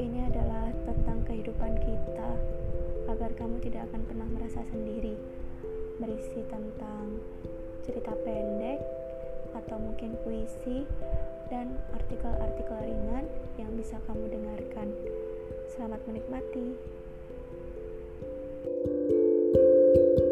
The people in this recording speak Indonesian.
ini adalah tentang kehidupan kita agar kamu tidak akan pernah merasa sendiri berisi tentang cerita pendek atau mungkin puisi dan artikel-artikel ringan yang bisa kamu dengarkan. Selamat menikmati. thank you